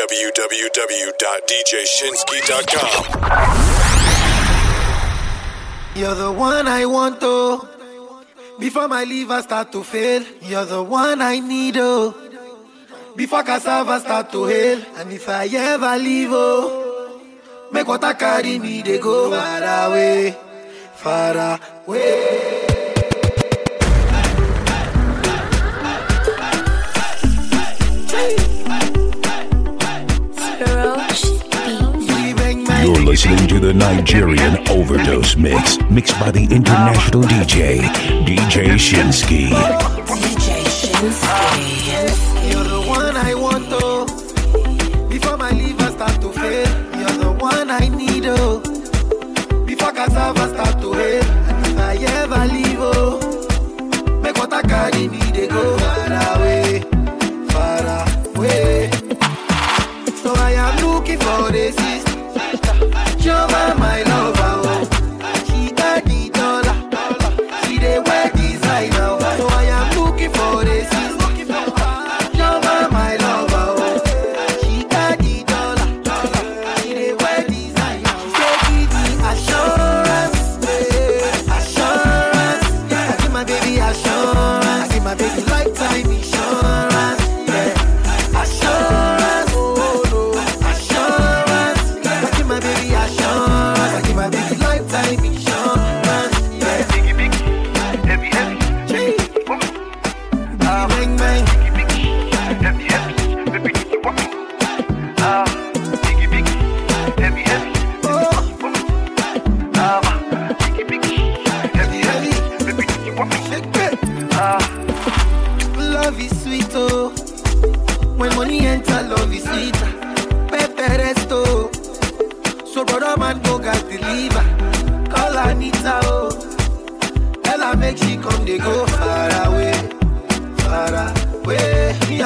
www.djshinsky.com. You're the one I want, though. Before my liver start to fail, you're the one I need, oh. Before cassava start to hail, and if I ever leave, oh, make water carry me, they go far away, far away. Hey! listening to the Nigerian Overdose Mix, mixed by the international DJ, DJ Shinsky. DJ Shinsky. You're the one I want, oh. Before my liver start to fail, you're the one I need, oh. Before cassava start to fail, and if I ever leave, oh. Make what I carry me, they go far away, far away. So I am looking for this.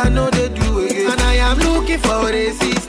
I know they do again. And I am looking for a season.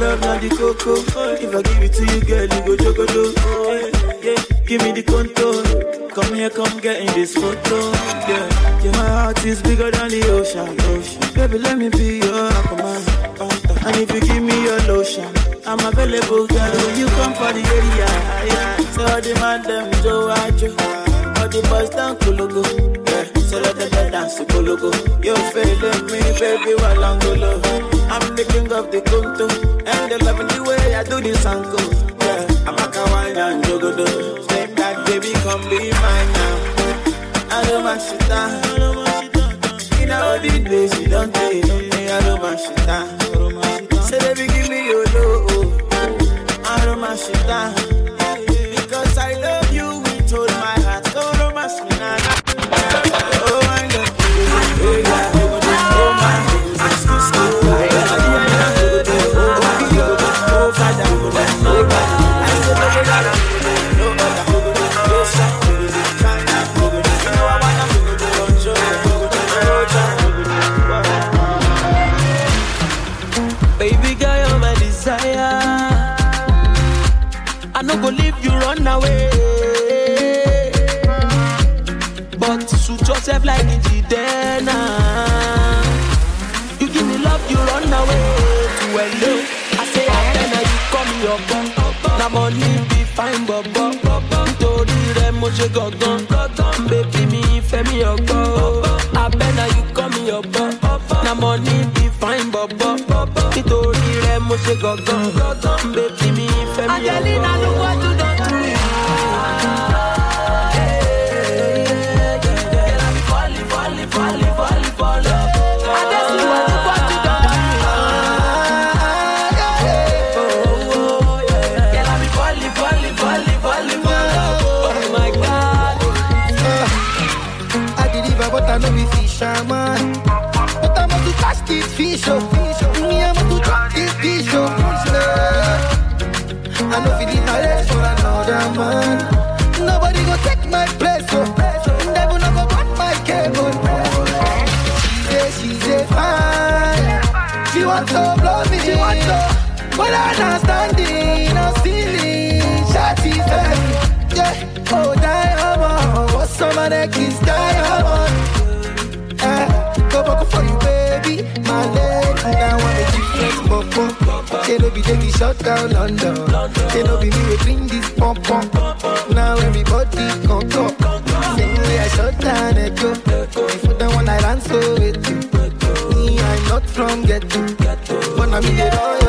love now the cocoa. If I give it to you, girl, you go jogolo. Oh, yeah. Give me the contour. Come here, come get in this photo. Yeah, yeah. My heart is bigger than the ocean, ocean. Baby, let me be your aquaman. And if you give me your lotion, I'm available, girl. When you come for the area, yeah. So all the man them Joe Ajo, all the boys down Kologo. Yeah, so let them dance to Kologo. You're failing me, baby, while I'm Kologo. I'm the king of the Kuntu, and they loving the way I do this uncle. Yeah, I'm a kawaii and jogodo. Step back, baby, come be mine now. I don't. In a old days, you don't take me. I don't. Say, baby, give me your love. I don't want. Na money be fine, bọ̀bọ̀. Nítorí rẹ̀ mo ṣe gangan. Baby mi fẹ́ mi ọgbọ́n. Abẹ́ na you call me your bum. Na money be fine, bọ̀bọ̀. Nítorí rẹ̀ mo ṣe gangan. Baby mi fẹ́ mi ọgbọ́n. Angelina look what you catch this fish, oh. Me, I'm this fish, oh. I know feeling my legs for another man. Nobody go take my place, oh. Never no go cut my cable. She say, she say fine. She want to blow me, she want to. But I not standing, I'm stealing. Shotty fell, yeah. Oh, diamond, what's some of that kiss diamond? They no be shut down London. They no be me we bring this pump pump. Now everybody come talk. Same way I shut down go. Before the one I ran so with you. Me, I'm not from ghetto, but I'm in the royal.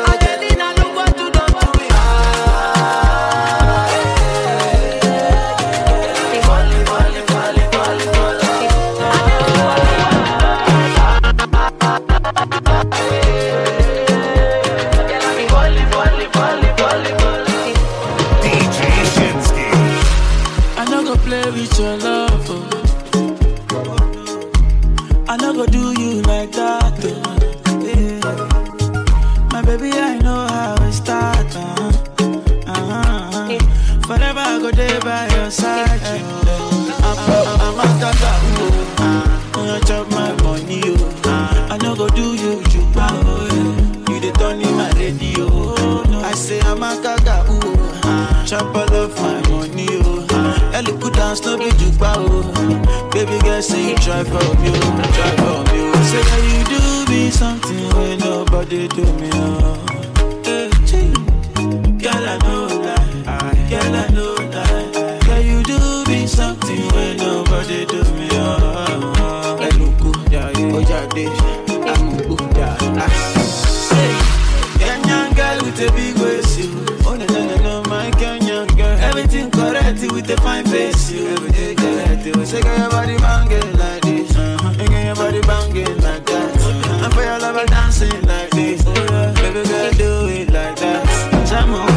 Everything correct with a fine face, you. Everything correct, you. Say, your body banging like this. Uh-huh. Girl, your body banging like that. Uh-huh. And for your lover dancing like this. Baby girl, do it like that. Jam on.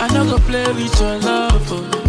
I no go play with your love. Oh.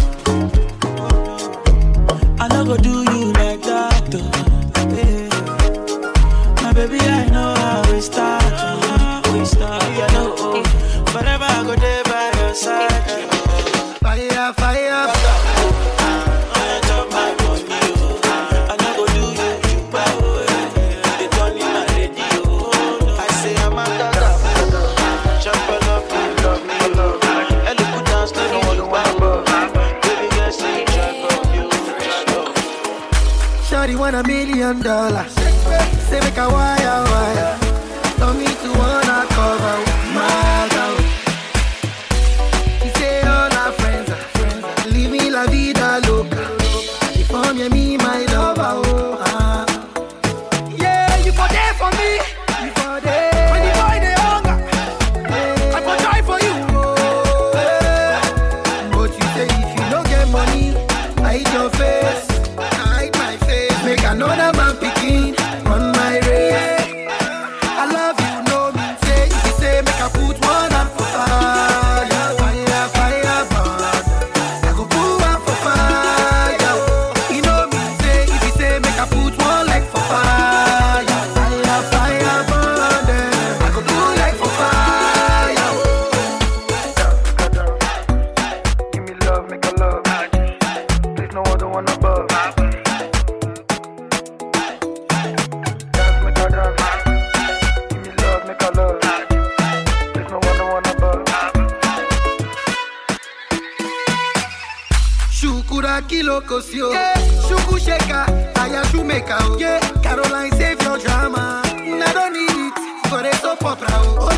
Corei pra o.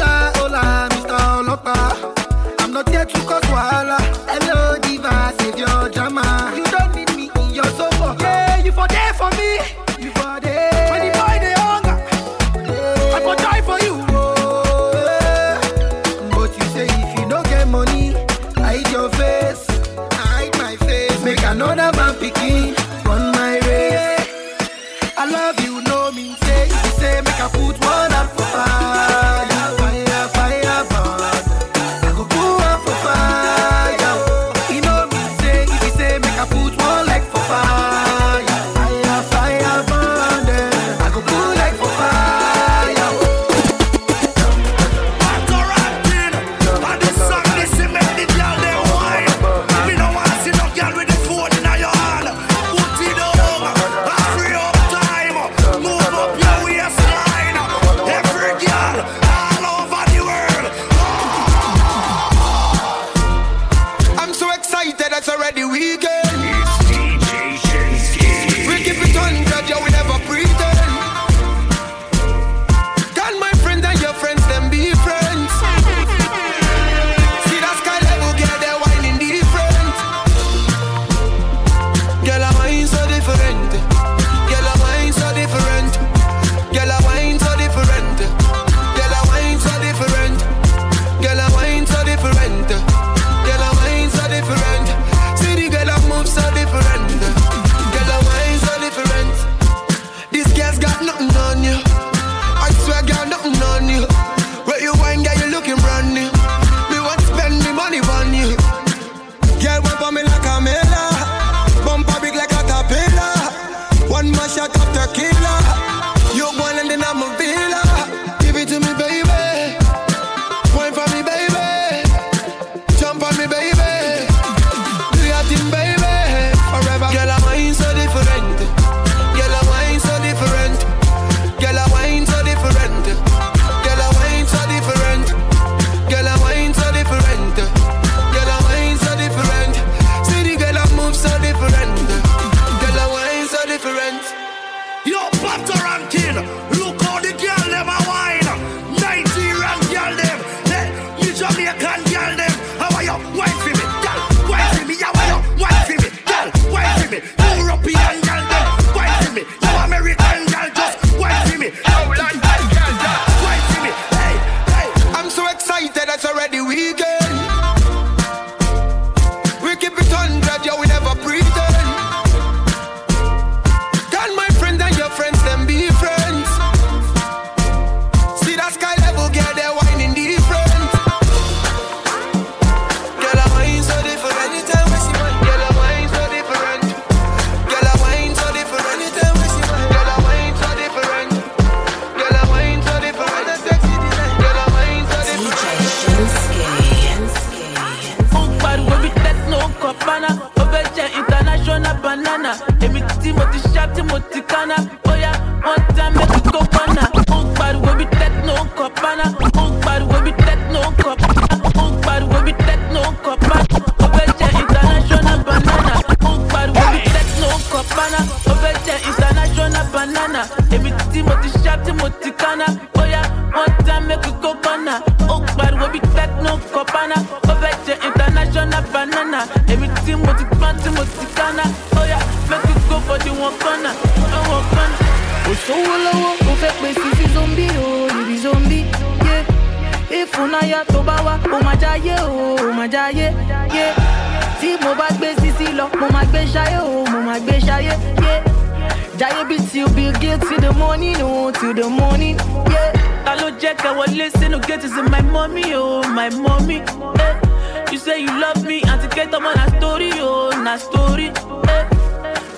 love me, antiqueta, man, a story, oh, na story. Eh.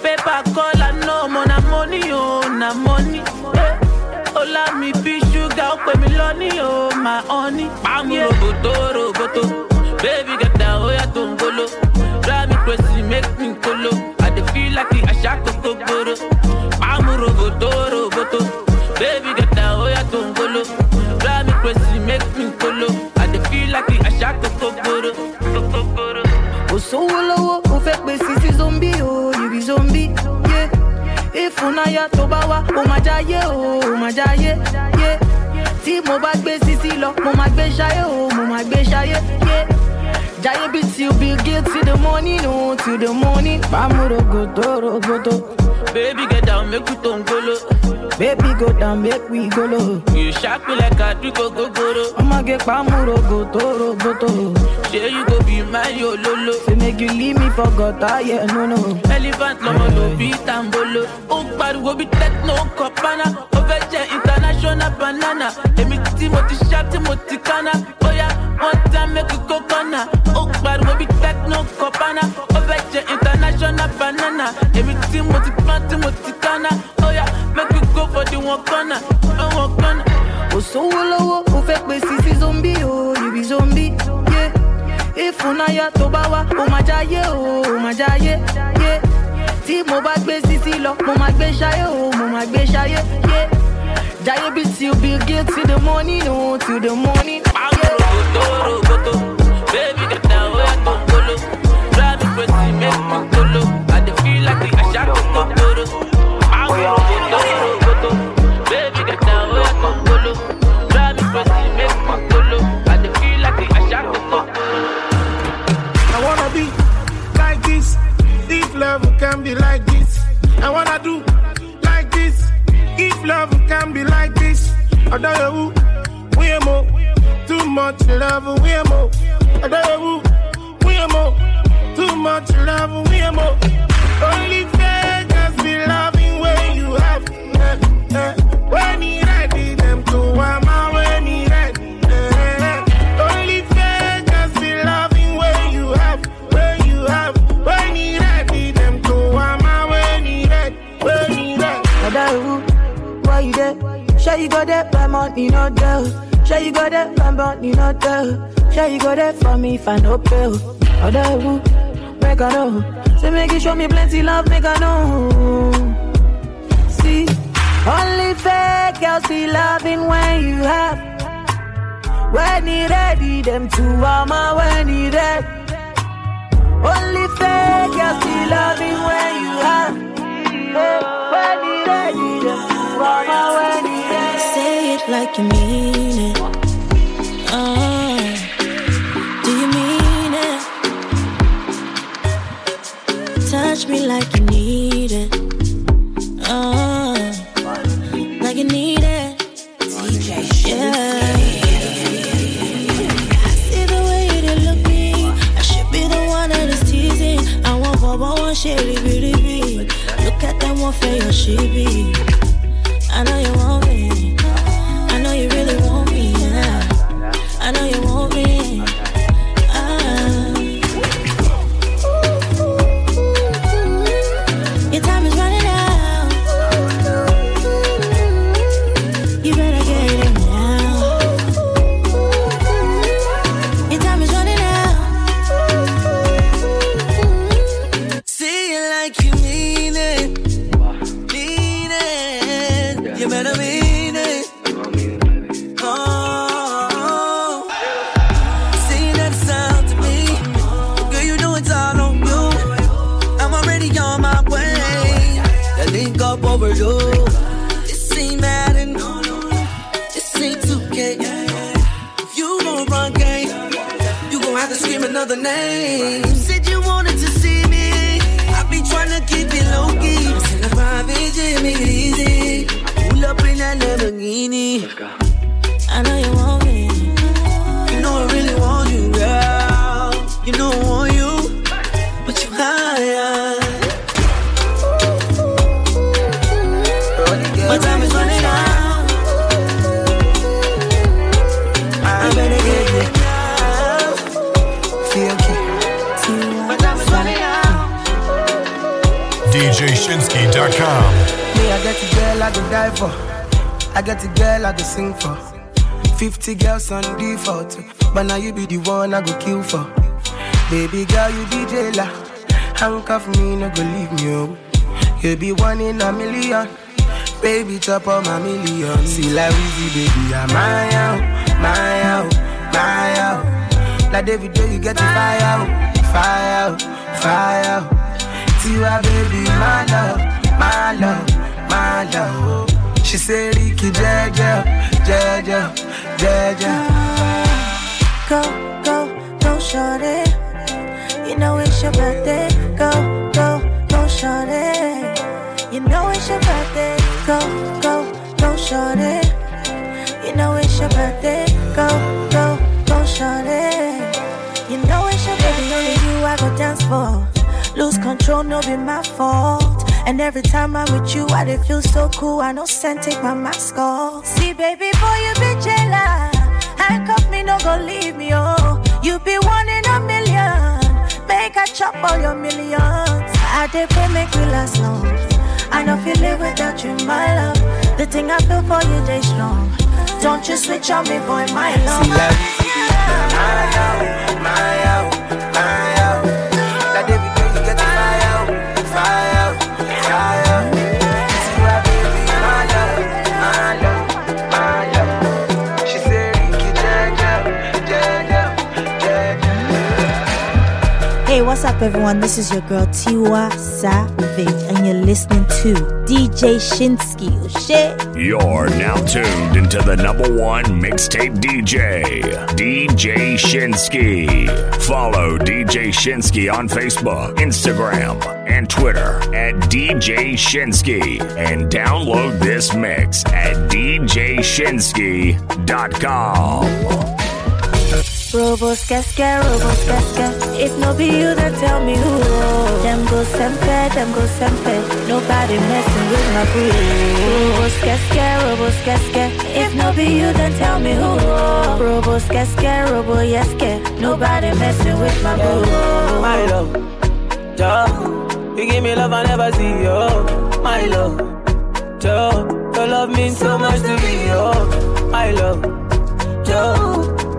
Paper, call, and no more a money, oh, na money. Eh. Ola me, bí sugar, ó pè mí lọ́ní, oh, my honey. Pàmò yeah. roboto, roboto, baby get down, ó yà tó ń gbolo. Drive me crazy, make me kolo. I feel like the Ashako Koboro. Pàmò roboto, roboto. Sówó lọ́wọ́ ó fẹ́ pé sisi zombi o you be zombie yeah. ìfúnnáyà tó bá wá ó máa jáyé o ó máa jáyé yeah. tí mo bá gbé sisi lọ mo máa gbé ṣayé o mo máa gbé ṣayé yeah. jáyé bí till bill gates till the morning o till the morning. bámúrògòtò rògòtò Baby, get down, make we don't go low. baby go down make we go low. You shock me like I do go go go low. ọmọge pàmúrògòtò rògòtò. Say you go be my yo lolo. say make you leave me for gutter ah, yeah no no. Elephant lọmọ ló bí tambolo. Ó ń pariwo bí techno kọ̀pánà. Ó fẹ́ jẹ international banana. Èmi tí mo ti ṣá tí mo ti kánná. Bóyá one time make you go kọ́nà. Ó ń pariwo bí techno kọ̀pánà. Ó fẹ́ jẹ international banana. Èmi tí mo ti pọ́n tí mo ti kánná. Bóyá make you go for the one corner. One corner. kò sówó lọ́wọ́ ó fẹ́ pé sisi zombi o oh, you be zombie yeah. Ìfúnnáyà tó bá wá ó máa jáyé o ó máa jáyé yeah. tí mo bá gbé sisi lọ mo máa gbé ṣayé o mo máa gbé ṣayé yeah. jáyé bí till bill gates till the morning o till the morning. Yeah. Roboto, roboto. Baby, get down, oh yeah, don't go low. Drive love can be like this, I wanna do like this. If love can be like this, I don't know who we more. Too much love, we more. I don't know who we more. Too much love, we more. Only fakers be loving when you have. eh, eh. When he ready, them to am Sure you go there, my money no there. Sure you go there, my money no there. Sure you go there for me if I no pay. Oh, Adaru, make I know. Say make you show me plenty love, make I know. See, only fake girls be loving when you have. When he ready, them two mama when he ready. Only fake girls be loving when you have. Oh, when he ready, them two mama when he it like you mean it. Oh, do you mean it? Touch me like you need it. Oh, like you need it. Yeah. See the way you look me. I should be the one that is teasing. I want for one shit, be Look at them, one for your she be. I know you want link up overdose. This ain't Madden. This ain't 2K. If you gon' run game, you gon' have to scream another name. You said you wanted to see me. I be tryna keep it low key. Send a private jet, it easy. Pull up in that Lamborghini. I know you want me. You know I really want you, girl. You know Me, I get a girl I go die for. I get a girl I go sing for. 50 girls on default. But now you be the one I go kill for. Baby girl, you be jailer. Handcuff me, no go leave me. Oh. You be one in a million. Baby, chop on my million. See like Weezy, baby, I'm oh, my out, my out, my out. Like David, do you get the fire fire fire out. Tiwa, baby, my love, my love, my love. Oh. She say, Ricky, Jaja, Jaja, Jaja. Go, go, go, shorty. You know it's your birthday. Go, go, go, shorty. You know it's your birthday. Go, go, go, shorty. You know it's your birthday. Go, go, go, shorty. You know it's your birthday. Only you I go dance for. Lose control, no be my fault. And every time I'm with you, I dey feel so cool. I know send take my mask off. See, baby boy, you be jealous. Handcuff me, no go leave me, oh. You be one in a million. Make I chop all your millions. I did pray make we last long. I know feel live without you, my love. The thing I feel for you, they strong. Don't you switch on me, boy, my love. See like my out, my out, what's up, everyone? This is your girl Tiwa Savage, and you're listening to DJ Shinsky. Oh, shit. You're now tuned into the number one mixtape DJ, DJ Shinsky. Follow DJ Shinsky on Facebook, Instagram, and Twitter at DJ Shinsky. And download this mix at DJShinsky.com. Robos casca, robos casca. If no be you, then tell me who. Them go sempe, them go sempe. Nobody messing with my breed. Robos casca, robos casca. If no be you, then tell me who. Robos casca, robo yeske. Nobody messing with my boo. My love, Joe, you give me love I never see, yo. My love, Joe, your love means so much to me, yo. My love, Joe,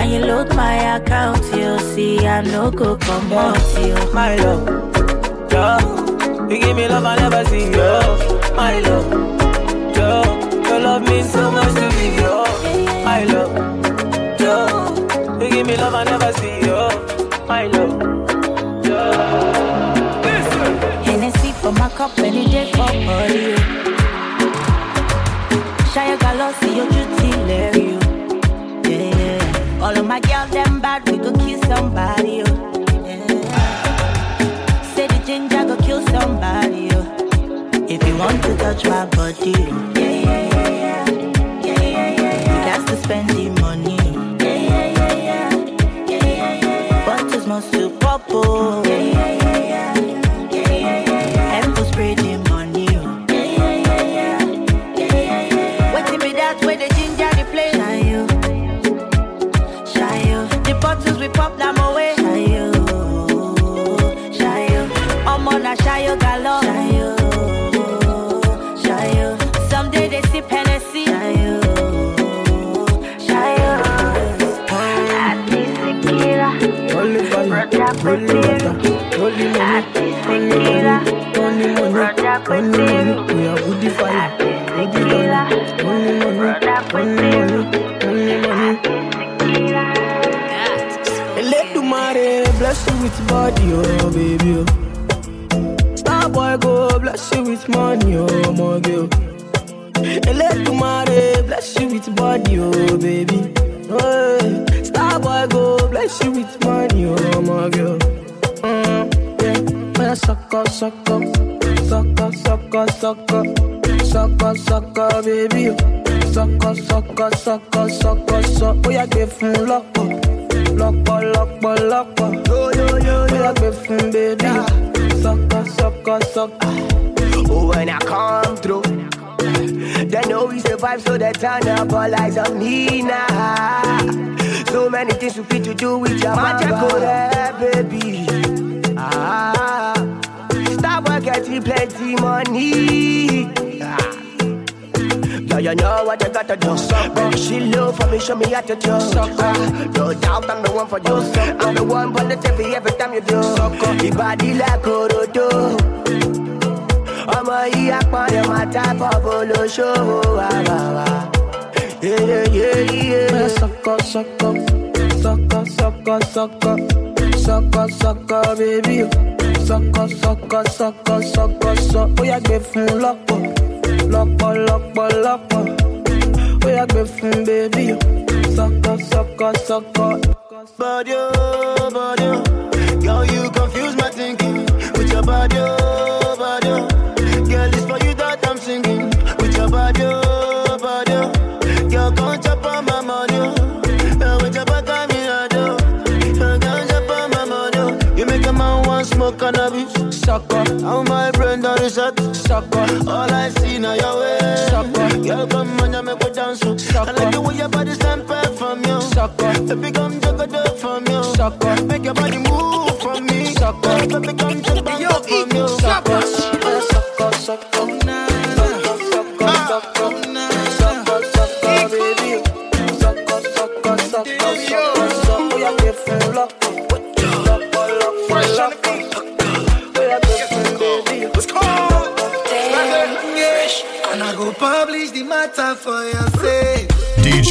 And you load my account, you see, I no go come out, you. My love, Joe, you give me love I never see, yo. My love, Joe, your love means so much to me, yo. My love, Joe, you give me love I never see, yo. My love, yo. Hennessy for my cup any day for body. Shia Galossi, your duty, Larry. Yeah, yeah. All of my girls, them bad, we go kill somebody. Oh. Yeah. Say the ginger go kill somebody. Oh. If you want to touch my body. Yeah, yeah, yeah, yeah. Yeah, yeah, yeah, yeah. You got to spend the money. Yeah, yeah, yeah, yeah. Yeah, yeah, yeah, yeah. Bottles must to pop. Oh. Only water, only money, only money, only money, only money. We are money, only money, only money, only money. Money, with body, oh baby. Oh. Star boy go bless you with money, oh my girl. Mm, yeah, when I suck up, suck up, suck up, suck up, suck up, suck up, suck up, baby. oh. Suck up, suck up, suck up, suck up, suck. Oh yeah, give him lock up, lock up, lock up, lock up. Yo yo yo, oh give him baby. Suck up, suck up, suck up. Oh, when I come through, they know we survive, so they turn up all eyes on me now. So many things we fit to do with your magic, baby. Ah, stop work, getting plenty money. Ah. Yeah, you know what you gotta do. Baby, she love for me, show me how to do. Ah, no doubt I'm the one for you. I'm the one for the TV every time you do. Your body like Orodo. ọmọ yìí apọ̀nrẹ̀ máa tábọ̀ bolóṣòwò àbàwà. Oya sọkọ sọkọ sọkọ sọkọ sọkọ sọkọ sọkọ bébí o sọkọ sọkọ sọkọ sọkọ sọ oya gbé fún lọ́pọ̀ lọ́pọ̀ lọ́pọ̀ lọ́pọ̀ oya gbé fún bébí o sọkọ sọkọ sọkọ. Body, oh, body, oh. Girl, you Sucker, How my brain done is shut. sucker, All I see now your way. Eh. Sucker. Girl, come on, you make me dance. oh. I like the way your body stand back from you. sucker, Baby, come it up from you. sucker, Make your body move from me. Sucker. Baby, come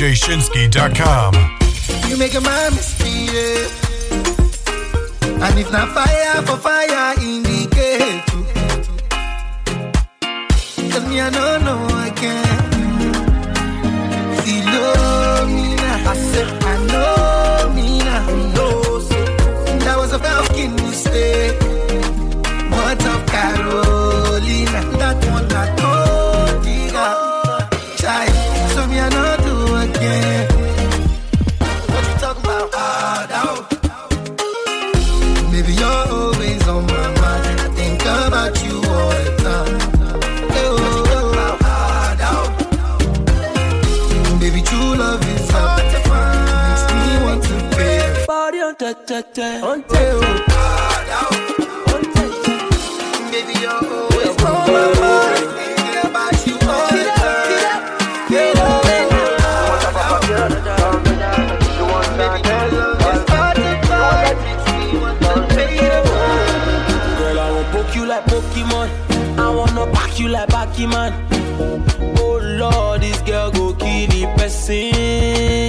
DJShinsky.com. You make a man misbehave. And if not fire for fire, like Pokemon. Oh Lord, this girl go kill the person.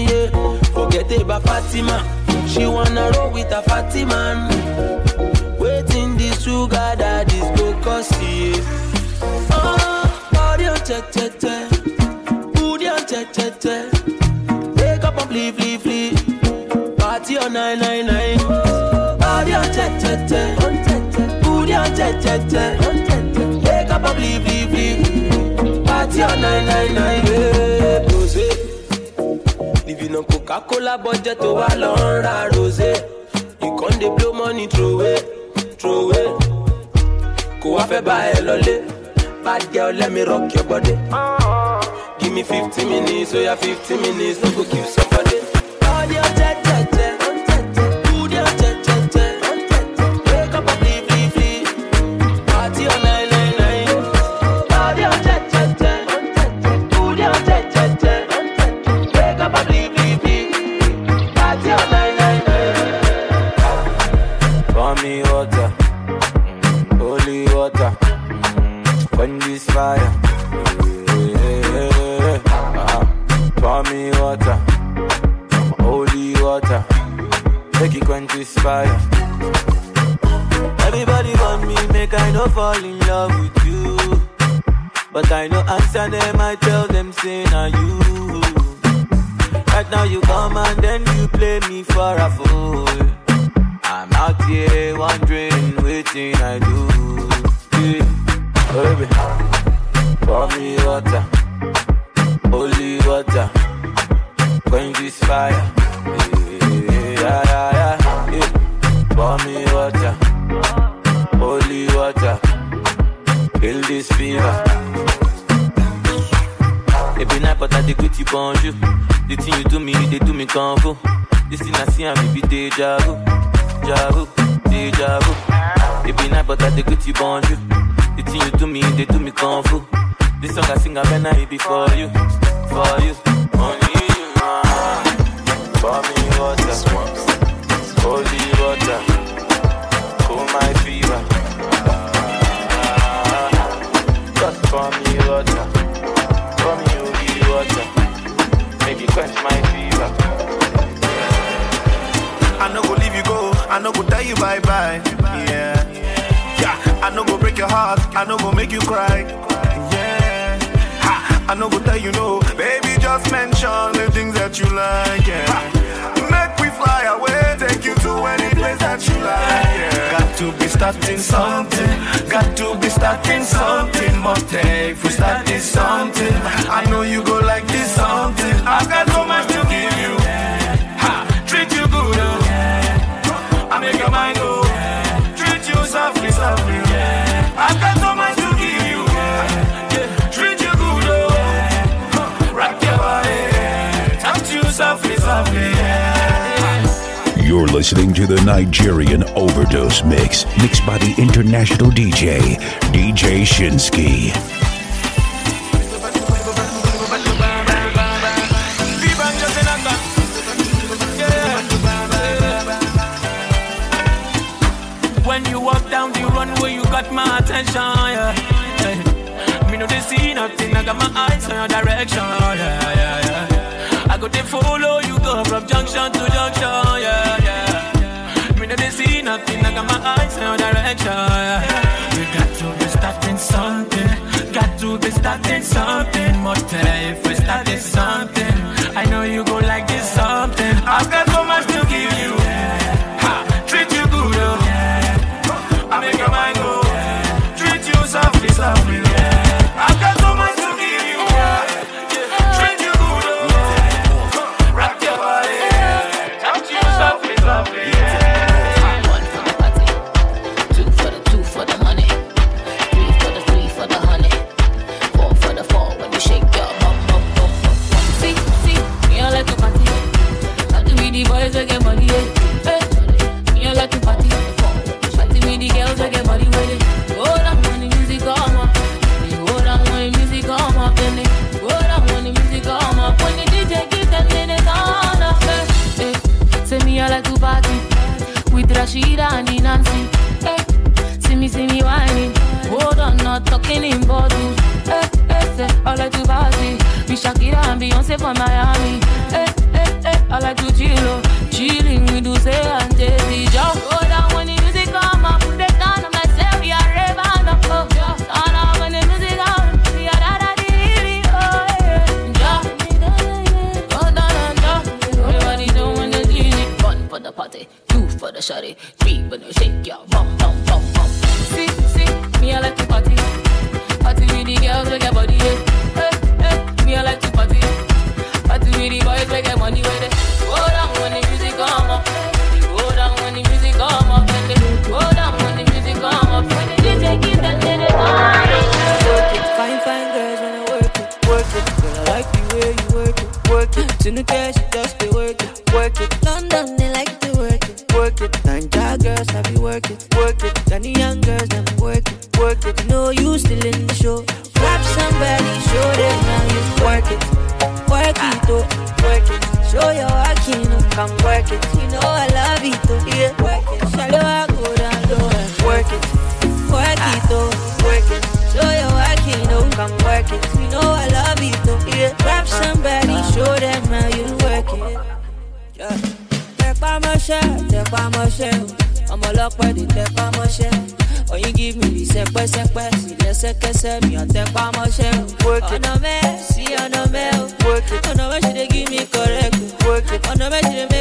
Yeah. Forget about Fatima. She wanna roll with a Fatima. Waiting this sugar that is go you. Oh, body on te te te. Booty on te te te. Wake up and flee, flee, flee. Party on 999. Body on te te te. Booty on te te te. Wake up and flee, flee, flee. Party on 999. Yeah, eh, rosé. Living on Coca-Cola budget to a long rosé. You can't blow money throw away, throw away. Kò wá fẹ́ bá ẹ lọlé. Bad girl, let me rock your body. Give me 50 minutes, so yeah, 50 minutes, no go kill somebody. This fever. Every night, but I dey greet you bonjour. The thing you do me, they do me fu. This thing I see, I'm be deja vu, deja vu, deja vu. Every night, but I dey greet you bonjour. The thing you do me, they do me fu. This song I sing, I better it be for you, for you, only you. ah. Pour me water, holy pour me water, pour me water, maybe quench my fever. I no go leave you go. I no go tell you bye bye. Yeah. Yeah. I no go break your heart. I no go make you cry. Yeah. I no go tell you no. Baby, just mention the things that you like. Yeah. Make we fly away. Take you to any place that you like. Yeah. Got to be starting something. Got to be starting something. But if we start this something, I know you go like this something. I've got so much listening to the Nigerian Overdose Mix, mixed by the international DJ, DJ Shinsky. When you walk down the runway, you got my attention, yeah. Me know they see nothing, I got my eyes on your direction, yeah, yeah, yeah. I go to follow you, go from junction to junction, yeah, yeah. Me know they see nothing, I got my eyes your direction, yeah. We got to be starting something, got to be starting something. More if we started something, I know you go tẹpá mọ́ṣẹ́ o. Ọmọ ọlọ́pẹ́ di tẹpá mọ́ṣẹ́. Oyin give me the sẹpẹ́sẹpẹ́, sí lẹ́sẹ̀kẹsẹ̀ mi ò tẹpá mọ́ṣẹ́ o. Ọ̀nà mẹ́ sí ọ̀nà mẹ́ o. Ọ̀nà mẹ́ ṣe dey give me correct o. Ọ̀nà mẹ́ ṣe dey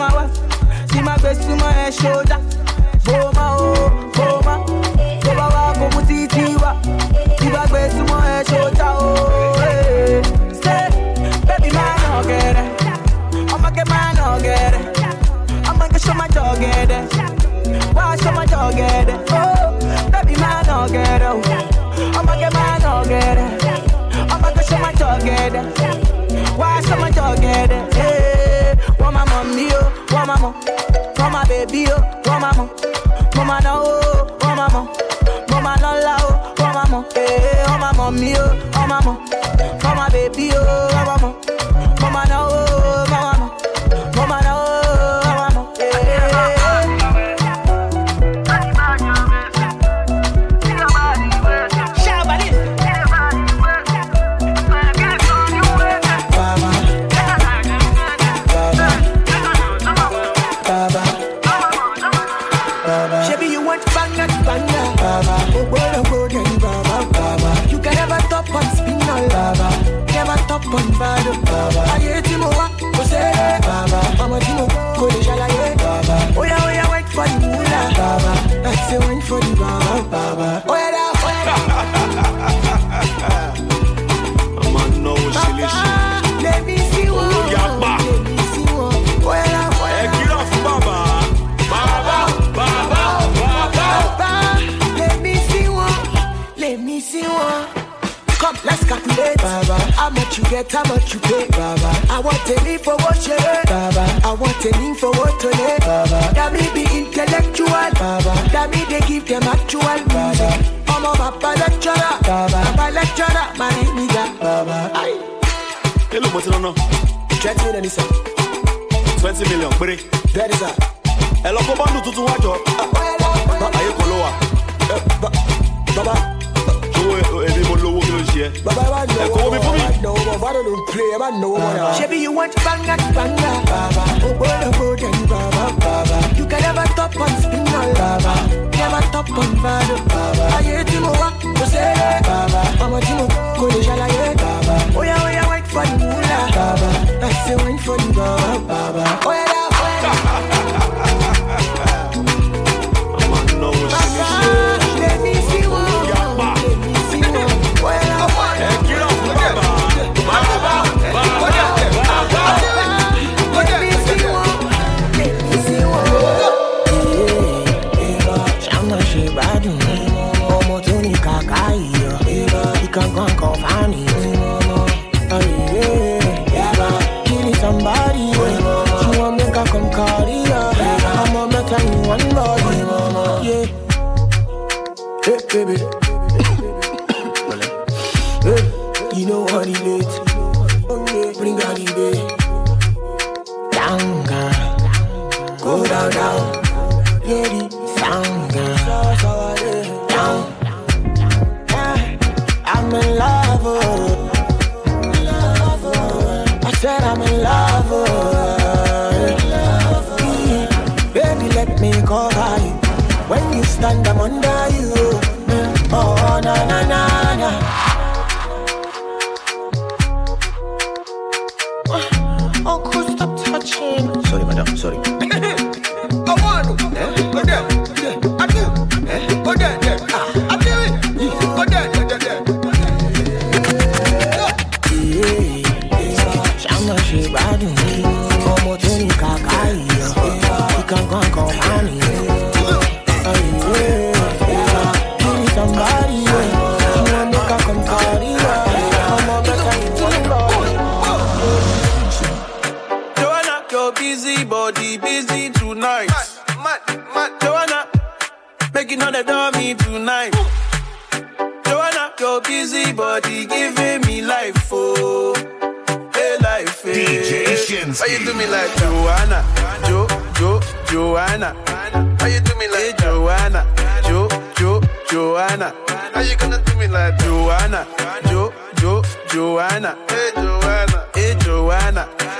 my wife. See my best to my head shoulder. Boma oh, boma. Boma wa komu ti ti wa. See my best to my head shoulder oh. Eh. Hey. Say, baby man no get it. I'ma get man no get it. I'ma get show my dog get it. Why show my dog get it? Oh, baby man no get it. I'ma get man no get it. I'ma get show my dog get it. Why show my dog get it? Eh, hey, want my mom, yo oh mama, for my baby, oh, oh mama, mama no, oh, oh mama, mama no oh, oh mama, eh, oh mama me oh, oh mama, for my baby, oh, oh mama, mama no. Get, how much you pay, Baba. I want a leave for what you get, Baba. I want a leave for what you let, Baba. That me be intellectual, Baba. That me they give them actual, Baba. I'm a Papa lecturer, Baba. Papa lecturer, my nigga, Baba. Aye. Hello, mo ti lọ́nà. Twenty million is up. twenty million péré. That is up. ẹ lọ kó bọ́ndù tuntun wájọ. ayé kan ló wà. Baba. Owó èmi mo lówó kí ló ń. Baba, I ẹ know, kówó mi fún mi. I know, but I don't play, I know, Shebi, you want banga, banga, Baba. Oh, boy, oh, boy, then, Baba, Baba. You can never top on spinal, Baba. Never top on bado, Baba. Aye, Timo, wa, go say, Baba. Mama, Timo, go le jalaye, Baba. Oh, yeah, oh, yeah, wait for the moolah, Baba. I say, wait for the Baba, Baba. Oh, yeah, oh, yeah. your busy body busy tonight. Joanna, making all the dummy tonight. Joanna, your busy body giving me life, oh, hey life, eh. hey. DJ Shinsky. Why you do me like Joanna, Jo, Jo, Joanna? Why you do me like Joanna, Jo, Jo, Joanna? How you gonna do me like Joanna, Jo, Jo, Joanna? Hey Joanna, hey Joanna, Jo, Jo,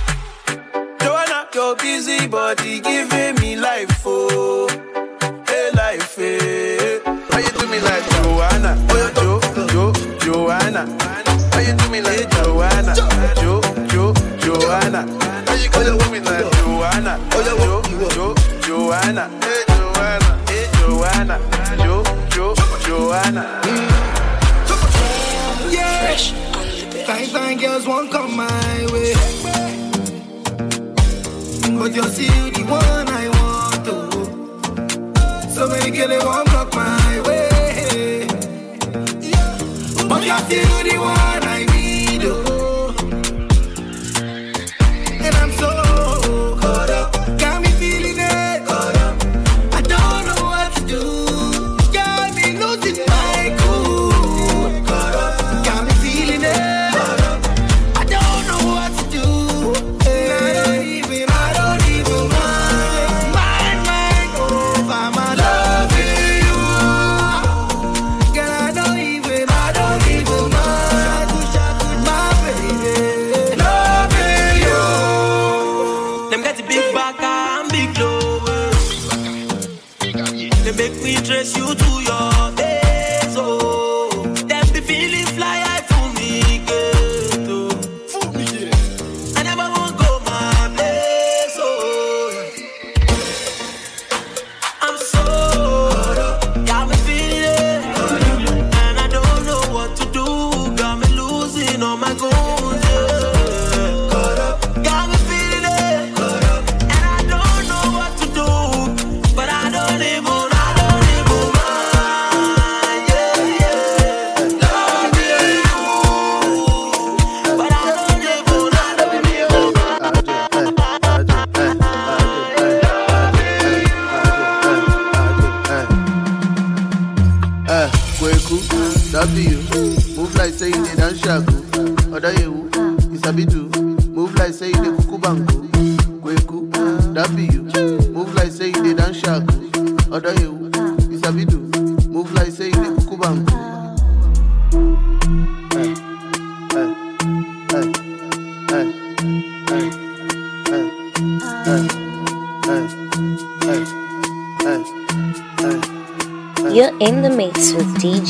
your busy body giving me life, oh, hey life, hey. Why you do me like Joanna, Jo, Jo, Joanna? Why you do me like Joanna, Jo, Jo, Joanna? How you gonna do me like Joanna, Jo, Jo, Joanna? Hey Joanna, hey Joanna, Jo, Jo, Joanna. Yeah. Fine, fine girls won't come my way. But you're still the one I want to. So many girls won't block my way. But you're still the one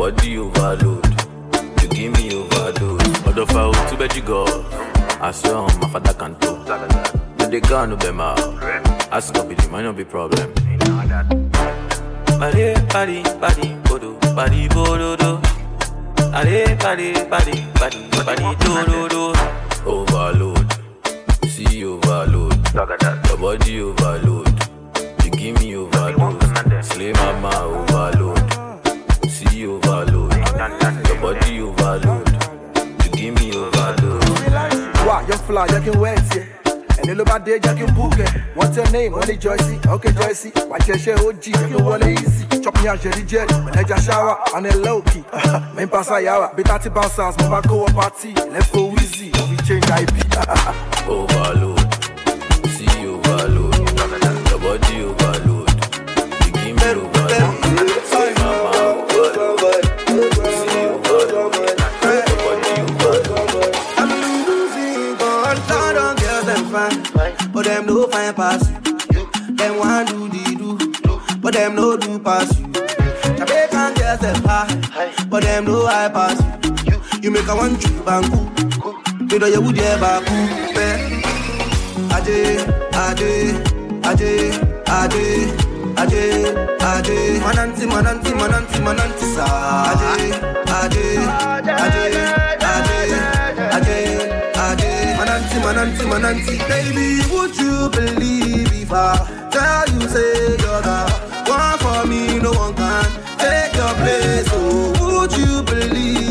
body overload, you give me overdose. Other foul too bad you go, I swear on my father can do. No they can't no be my, ask up it might not be problem. Body, body, body, bodo, body, bodo, do. Body, body, body, body, body, do, do, do. Overload, see overload, your body overload, you give me overdose, slay mama overload, see overload, your body overload, you give me overdose. Why, young fly, you can wait, yeah. ẹni ló bá dé jẹ́ kí n búkẹ́ wọ́n tẹ́ name? Wọ́n ní joyce. Ok joyce. Wà á jẹ́ṣẹ́ og jẹ́ kí n wọlé easy. Chop me àjẹrí jẹ́rì mẹ̀nẹ́jà ṣáwà and a low key. Mi ń pàṣẹ àyàwà bí thirty bouncers mo bá kó wọ party. Lẹ́fọ̀ wheezy mo fi change ip. overload, see overload, but them no fine pass you. Them want do the do, but them no do pass you. Jamaican girls them high, but them no high pass you. You make a one trip and cool, you know you would ever cool. Eh? Ade, ade, ade, ade. Ade, ade, mananti, mananti, mananti, mananti, sa. Ade, ade, ade, ade, mananti, mananti, mananti. Baby, would you believe if I tell you say you're the one for me, no one can take your place. Oh, would you believe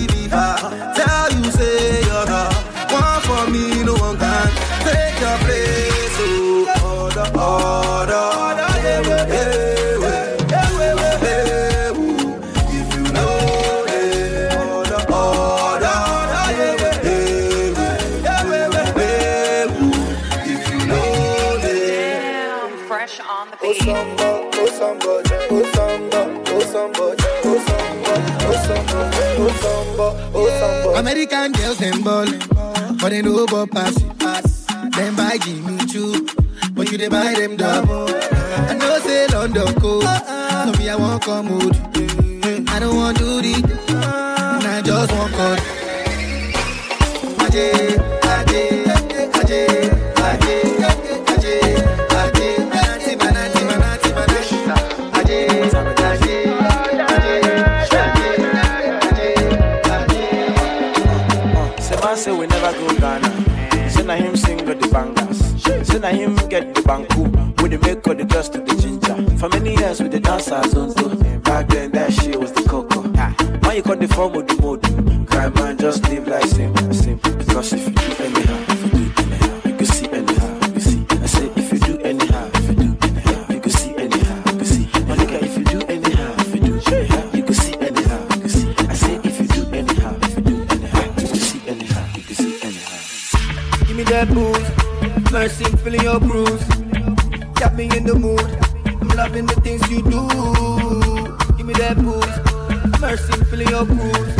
on the Oh samba, oh samba, oh samba, oh samba, oh samba, oh samba, oh samba, oh samba. American girls them ballin', but they no go pass it. Them buy Jimmy Choo, but you they buy them double. I know say London cold, so me I want come with you. I don't want do the, and I just want cut. Aje, sing the bangers. Say na him get the banku with the make all the girls to the ginger. For many years with the dancers on tour. Back then that shit was the coco. Now you call the form of the mode. Cry man, just live like simple, simple. Because if you do anyhow, if you do anyhow, you can see anyhow, you see I say if you do any half you do been you can see. Any how you see my girl if you do any half you do you can see any how you see I say if you do any half you do in the high if you see any half you can see anyhow, if feeling your bruise. Got me in the mood. I'm loving the things you do. Give me that booze, mercy, feeling your bruise.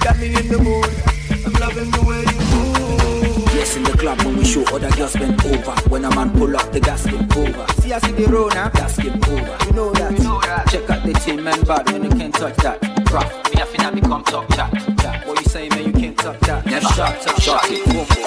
Got me in the mood. I'm loving the way you move. Boss in the club when we show other girls bend over. When a man pull up the gas get over. See I see the road now, gas get over. You know that. You know that. Check out the team, man, bad when you can't touch that. Bruh, me I finna become top chat. chat. What you say, man? You can't touch that. Never shot up, shot it. Boom, boom.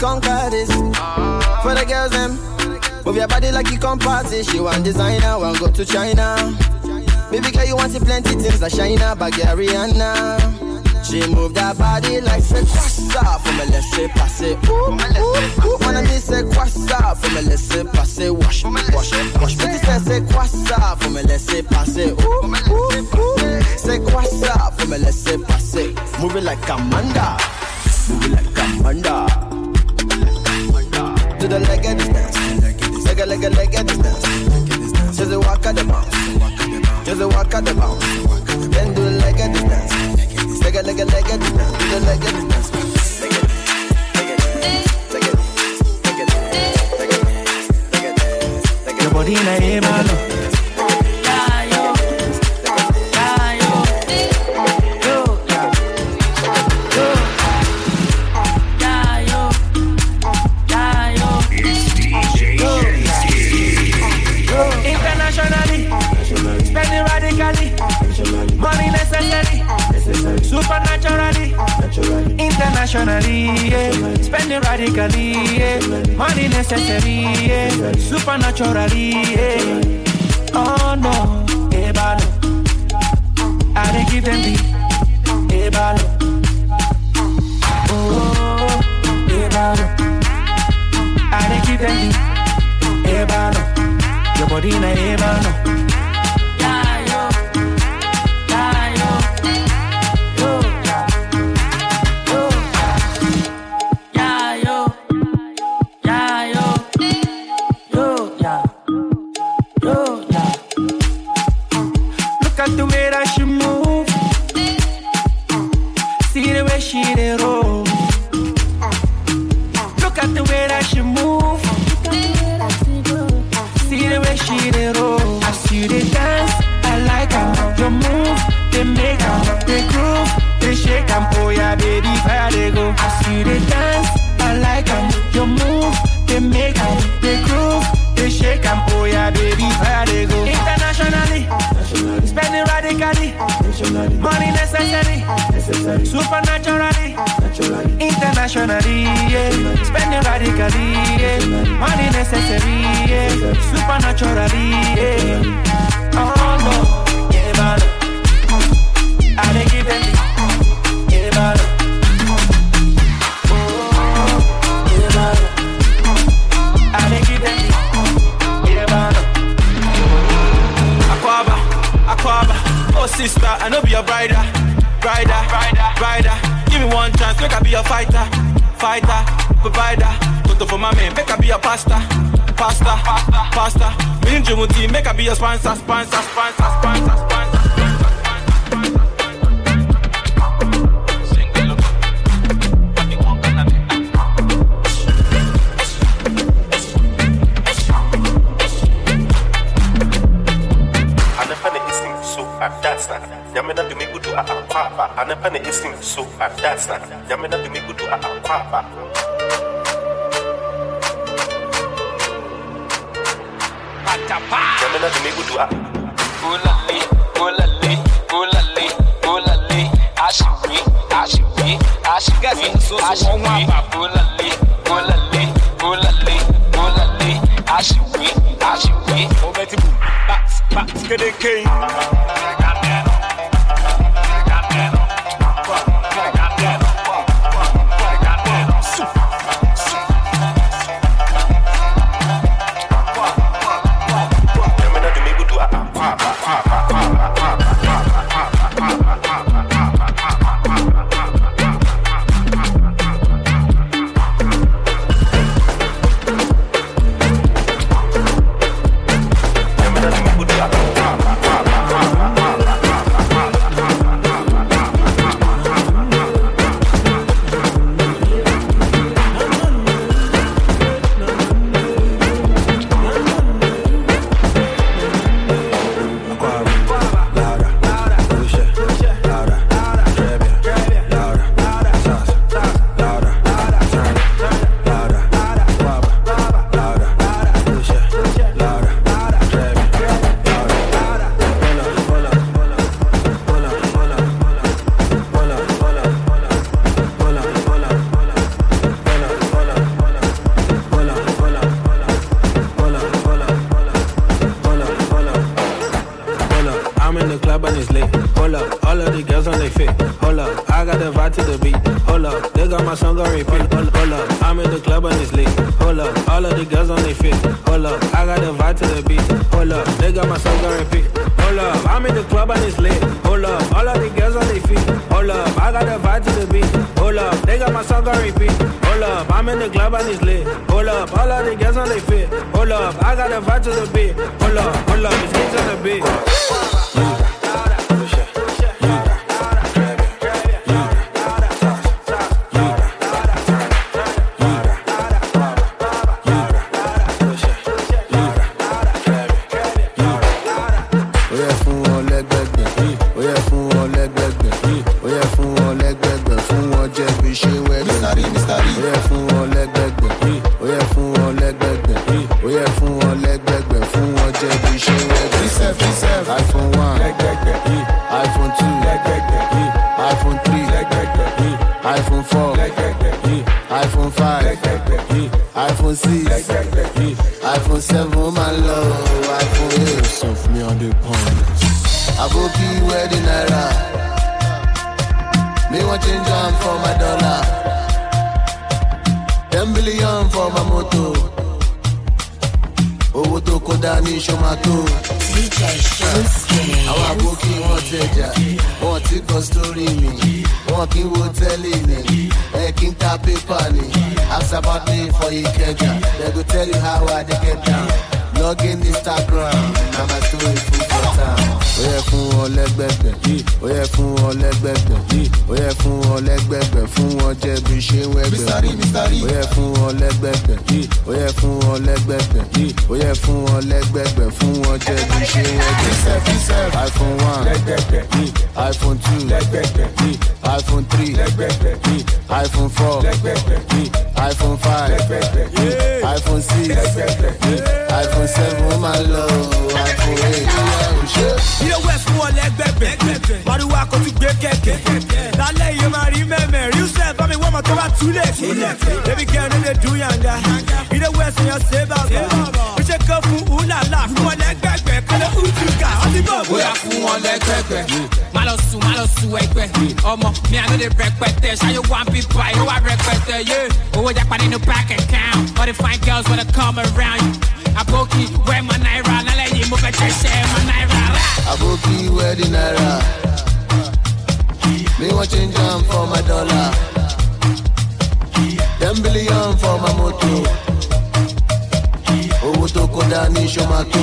conquer this. For the girls them, move your body like you come party. She want designer, want go to China. Baby girl, you want see plenty things like China, Bulgariana. She move that body like say croissa for me laisser passer. Ooh, ooh, ooh. Mon ami c'est quoi ça? Faut me laisser passer. Wash, wash, wash. Petit c'est c'est quoi ça? Faut me laisser passer. Ooh, ooh, ooh. C'est quoi ça? Faut me laisser passer. Move it like Amanda. Move it like Amanda. Do the leg at this dance. Leg a leg a leg at this dance. Just a walk of the mouth. Just a walk of the mouth. Then do the leg at this dance. Leg a leg a leg at this dance. Do the leg at this dance. Leg at Nobody in a man. Internationally, yeah. spending radically, yeah. money necessary, yeah. supernaturally. Yeah. Oh no, eh, ebalo, I dey give them the eh, ebalo. Oh, eh, ebalo, I dey give them the ebalo. Your body na ebalo. way she dey roll. Look at the way that she move. See the way she dey roll. I see dey dance, I like her. Your move, they make her. They groove, they shake her. Oh yeah, baby, fire they go. I see dey dance, I like her. Your move, they make her. They groove, they shake her. Oh yeah, baby, where they go. Internationally, spending radically, money necessary. Supernaturally, internationally, yeah. Spending radically, yeah. Money necessary, yeah. Supernaturally, yeah. Oh no, yeah, man. I dey give them the, yeah, man. Oh, yeah, man. I give them the, yeah, man. Akwaba, Akwaba, oh sister, I know be your brider, ah. Brider, brider, brider. Give me one chance, make I be a fighter, fighter, provider. Toto for my man, make I be a pasta, pasta, pasta, pasta. Me and Jumuti, make I be a sponsor, sponsor, sponsor, sponsor, sponsor. Fantastic. Yamina Dimikutu Akwaba. Iphone seven ó máa ń lọ iphone eight. sọ me on the pond. aboki wedding naira me wan change am for my dollar ten billion for my motor owó tó kó dání. DJ Shinsuke. àwọn aboki wọn tẹjà wọn ti kọ sórí mi wọn kì í wo tẹ́lẹ̀ ni ẹ kì í ta pépà ni about me for ikeja they go tell you how i dey get down log in instagram na my story. Ó yẹ fún wọn lẹ́gbẹ̀gbẹ̀ ó yẹ fún wọn lẹ́gbẹ̀gbẹ̀ ó yẹ fún wọn lẹ́gbẹ̀gbẹ̀ fún wọn jẹ́ bí ṣe wẹ́gbẹ̀. Ó yẹ fún wọn lẹ́gbẹ̀gbẹ̀ ó yẹ fún wọn lẹ́gbẹ̀gbẹ̀ ó yẹ fún wọn lẹ́gbẹ̀gbẹ̀ fún wọn jẹ́ bí ṣe wẹ́gbẹ̀. iphone one iphone two iphone three iphone four iphone five iphone six iphone seven ó máa lọ iphone eight ilé west wọn lẹgbẹgbẹ pariwo akọtí gbé kẹkẹ. Lálẹ́ yìí máa rí mẹ́mẹ́. Rí sẹ́ bámi wọ́n mọ̀ tó bá túlẹ̀ girl, kẹrin lè dùn yànga ilé west yẹn ṣe bàbá. Ó ṣe kán fún ulala fún wọn lẹgbẹgbẹ. Kálẹ̀ utuka. Ọtí bọ̀ bóyá fún wọn lẹgbẹgbẹ. má lọ sùn má lọ sùn ẹgbẹ́. Ọmọ mi àná lè rẹpẹtẹ. Ṣáyé wà bí bá yóò wà rẹpẹtẹ. Yé owó japa nínú bank account. All the fine girls wanna come around. You aboki wẹ́ẹ̀ mọ náírà lálẹ́ mo fẹ́ ṣẹ̀ṣẹ̀ mọ náírà. Rà. àbókí wẹ́ẹ̀dì náírà. For my dollar. Ten billion for my motor owó tó kódà ní ṣọmató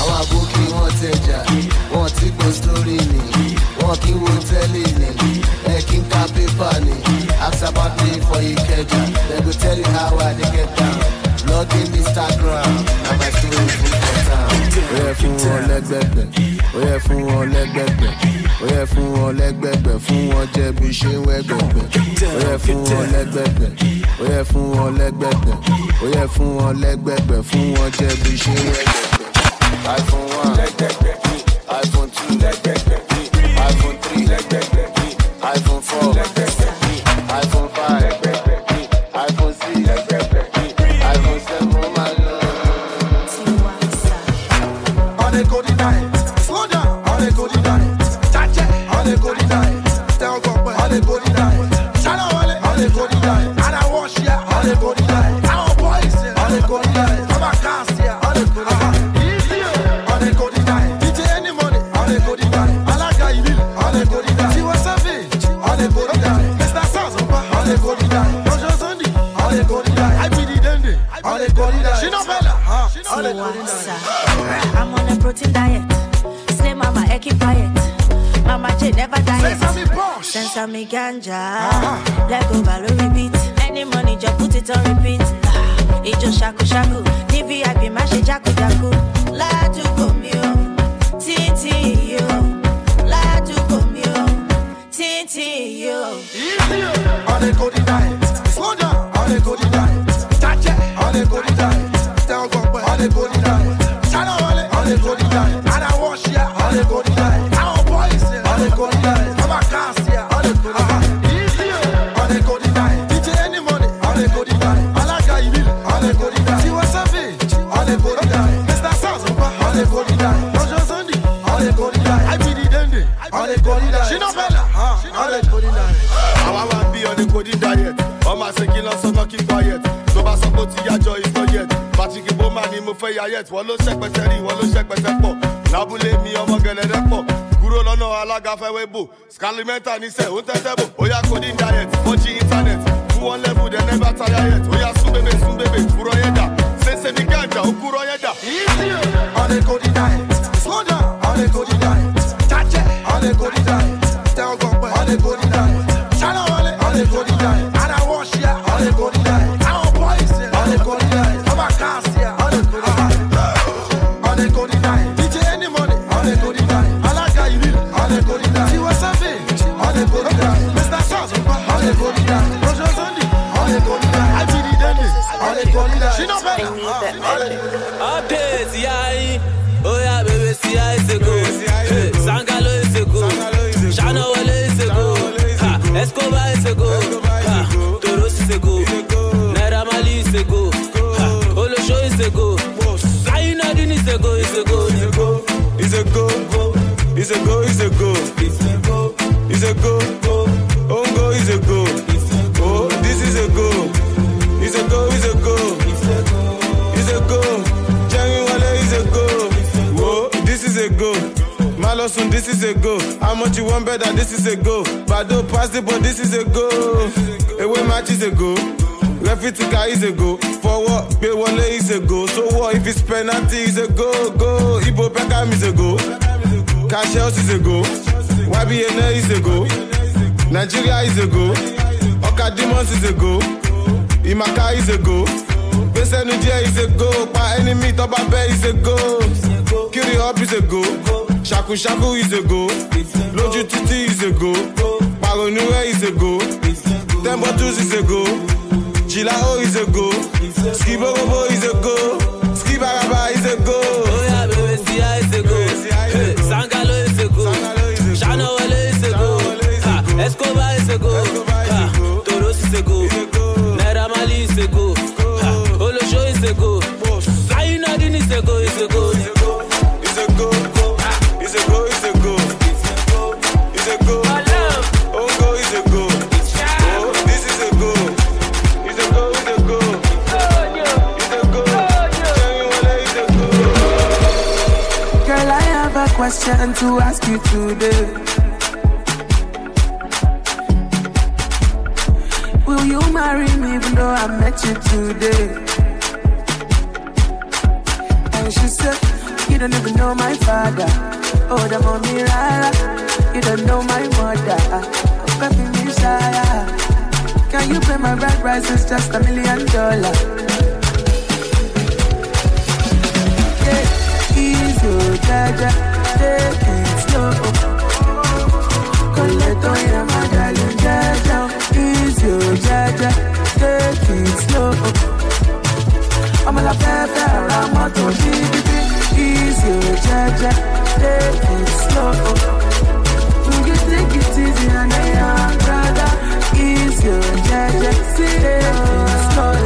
àwọn àbókí wọn tẹjà wọn ti gbọ́ sórí mi wọn kì í wo tẹ́lẹ̀ ni. Ẹ kì about me for Ikeja. Dem go tell you how I dey get down. Log in Instagram lẹ́gbẹ̀gbẹ̀ fún wọn lẹ́gbẹ̀gbẹ̀. Ó yẹ fún wọn lẹ́gbẹ̀gbẹ̀. Ó yẹ fún wọn lẹ́gbẹ̀gbẹ̀. Fún wọn jẹ́ bí ṣé wẹ́gbẹ̀gbẹ̀ ó yẹ fún wọn lẹ́gbẹ̀gbẹ̀. Ó yẹ fún wọn lẹ́gbẹ̀gbẹ̀. Ó yẹ fún wọn lẹ́gbẹ̀gbẹ̀. Fún wọn jẹ́ bí ṣé wẹ́gbẹ̀gbẹ̀ iPhone one. lẹ́gbẹ̀gbẹ̀ iPhone two. lẹ́gbẹ̀gbẹ̀. הפרלמנט, אני אסיים. Nigeria is a go. Okadimos is a go. Imaka is a go. Besenu Jia is a go. Pa enemy Tobabe is a go. Kiri Hop is a go. Shaku Shaku is a go. Loju Titi is a go. Paronue is a go. Tembotus is a go. Jilao is a go. Skiborobo is a go. Skibaraba is a go. a go. Toro is a go. Naira Mali is a go. Olosho is a go. Is a go, is a go. Is a go. Is a go. Is a go. Is a go. Go. Is a go. Oh, this is a go. Is a go. Is a go. Is a go. Tell me what is a go. Girl, I have a question to ask you today. Marry me even though I met you today? And she said, You don't even know my father. Oh, the mommy rara. You don't know my mother. Oh, baby, Messiah. Can you pay my rent price? It's just a million dollars. Yeah, easy, oh, jaja, take it slow. Collect on your my darling, jaja, easy, oh, jaja, take it slow. I'm a la pepe, I'm a to easy, oh, jaja, take it slow. You take it easy and I am brother? Easy, oh, jaja, take it slow.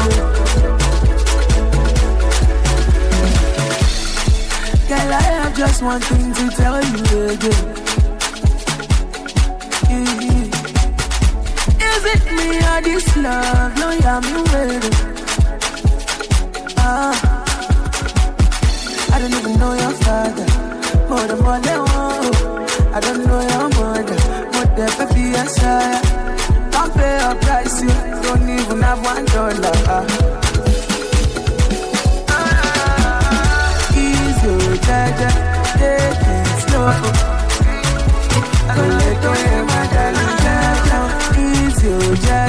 Girl, I have just one thing to tell you again. Or this love? No, yeah, me waiting. Ah, I don't even know your father. More than more than one. I don't know your mother. More than baby, yes, I. Don't pay a price, you don't even have one dollar. Ah. easy, oh, jaja, take it slow. Collect on your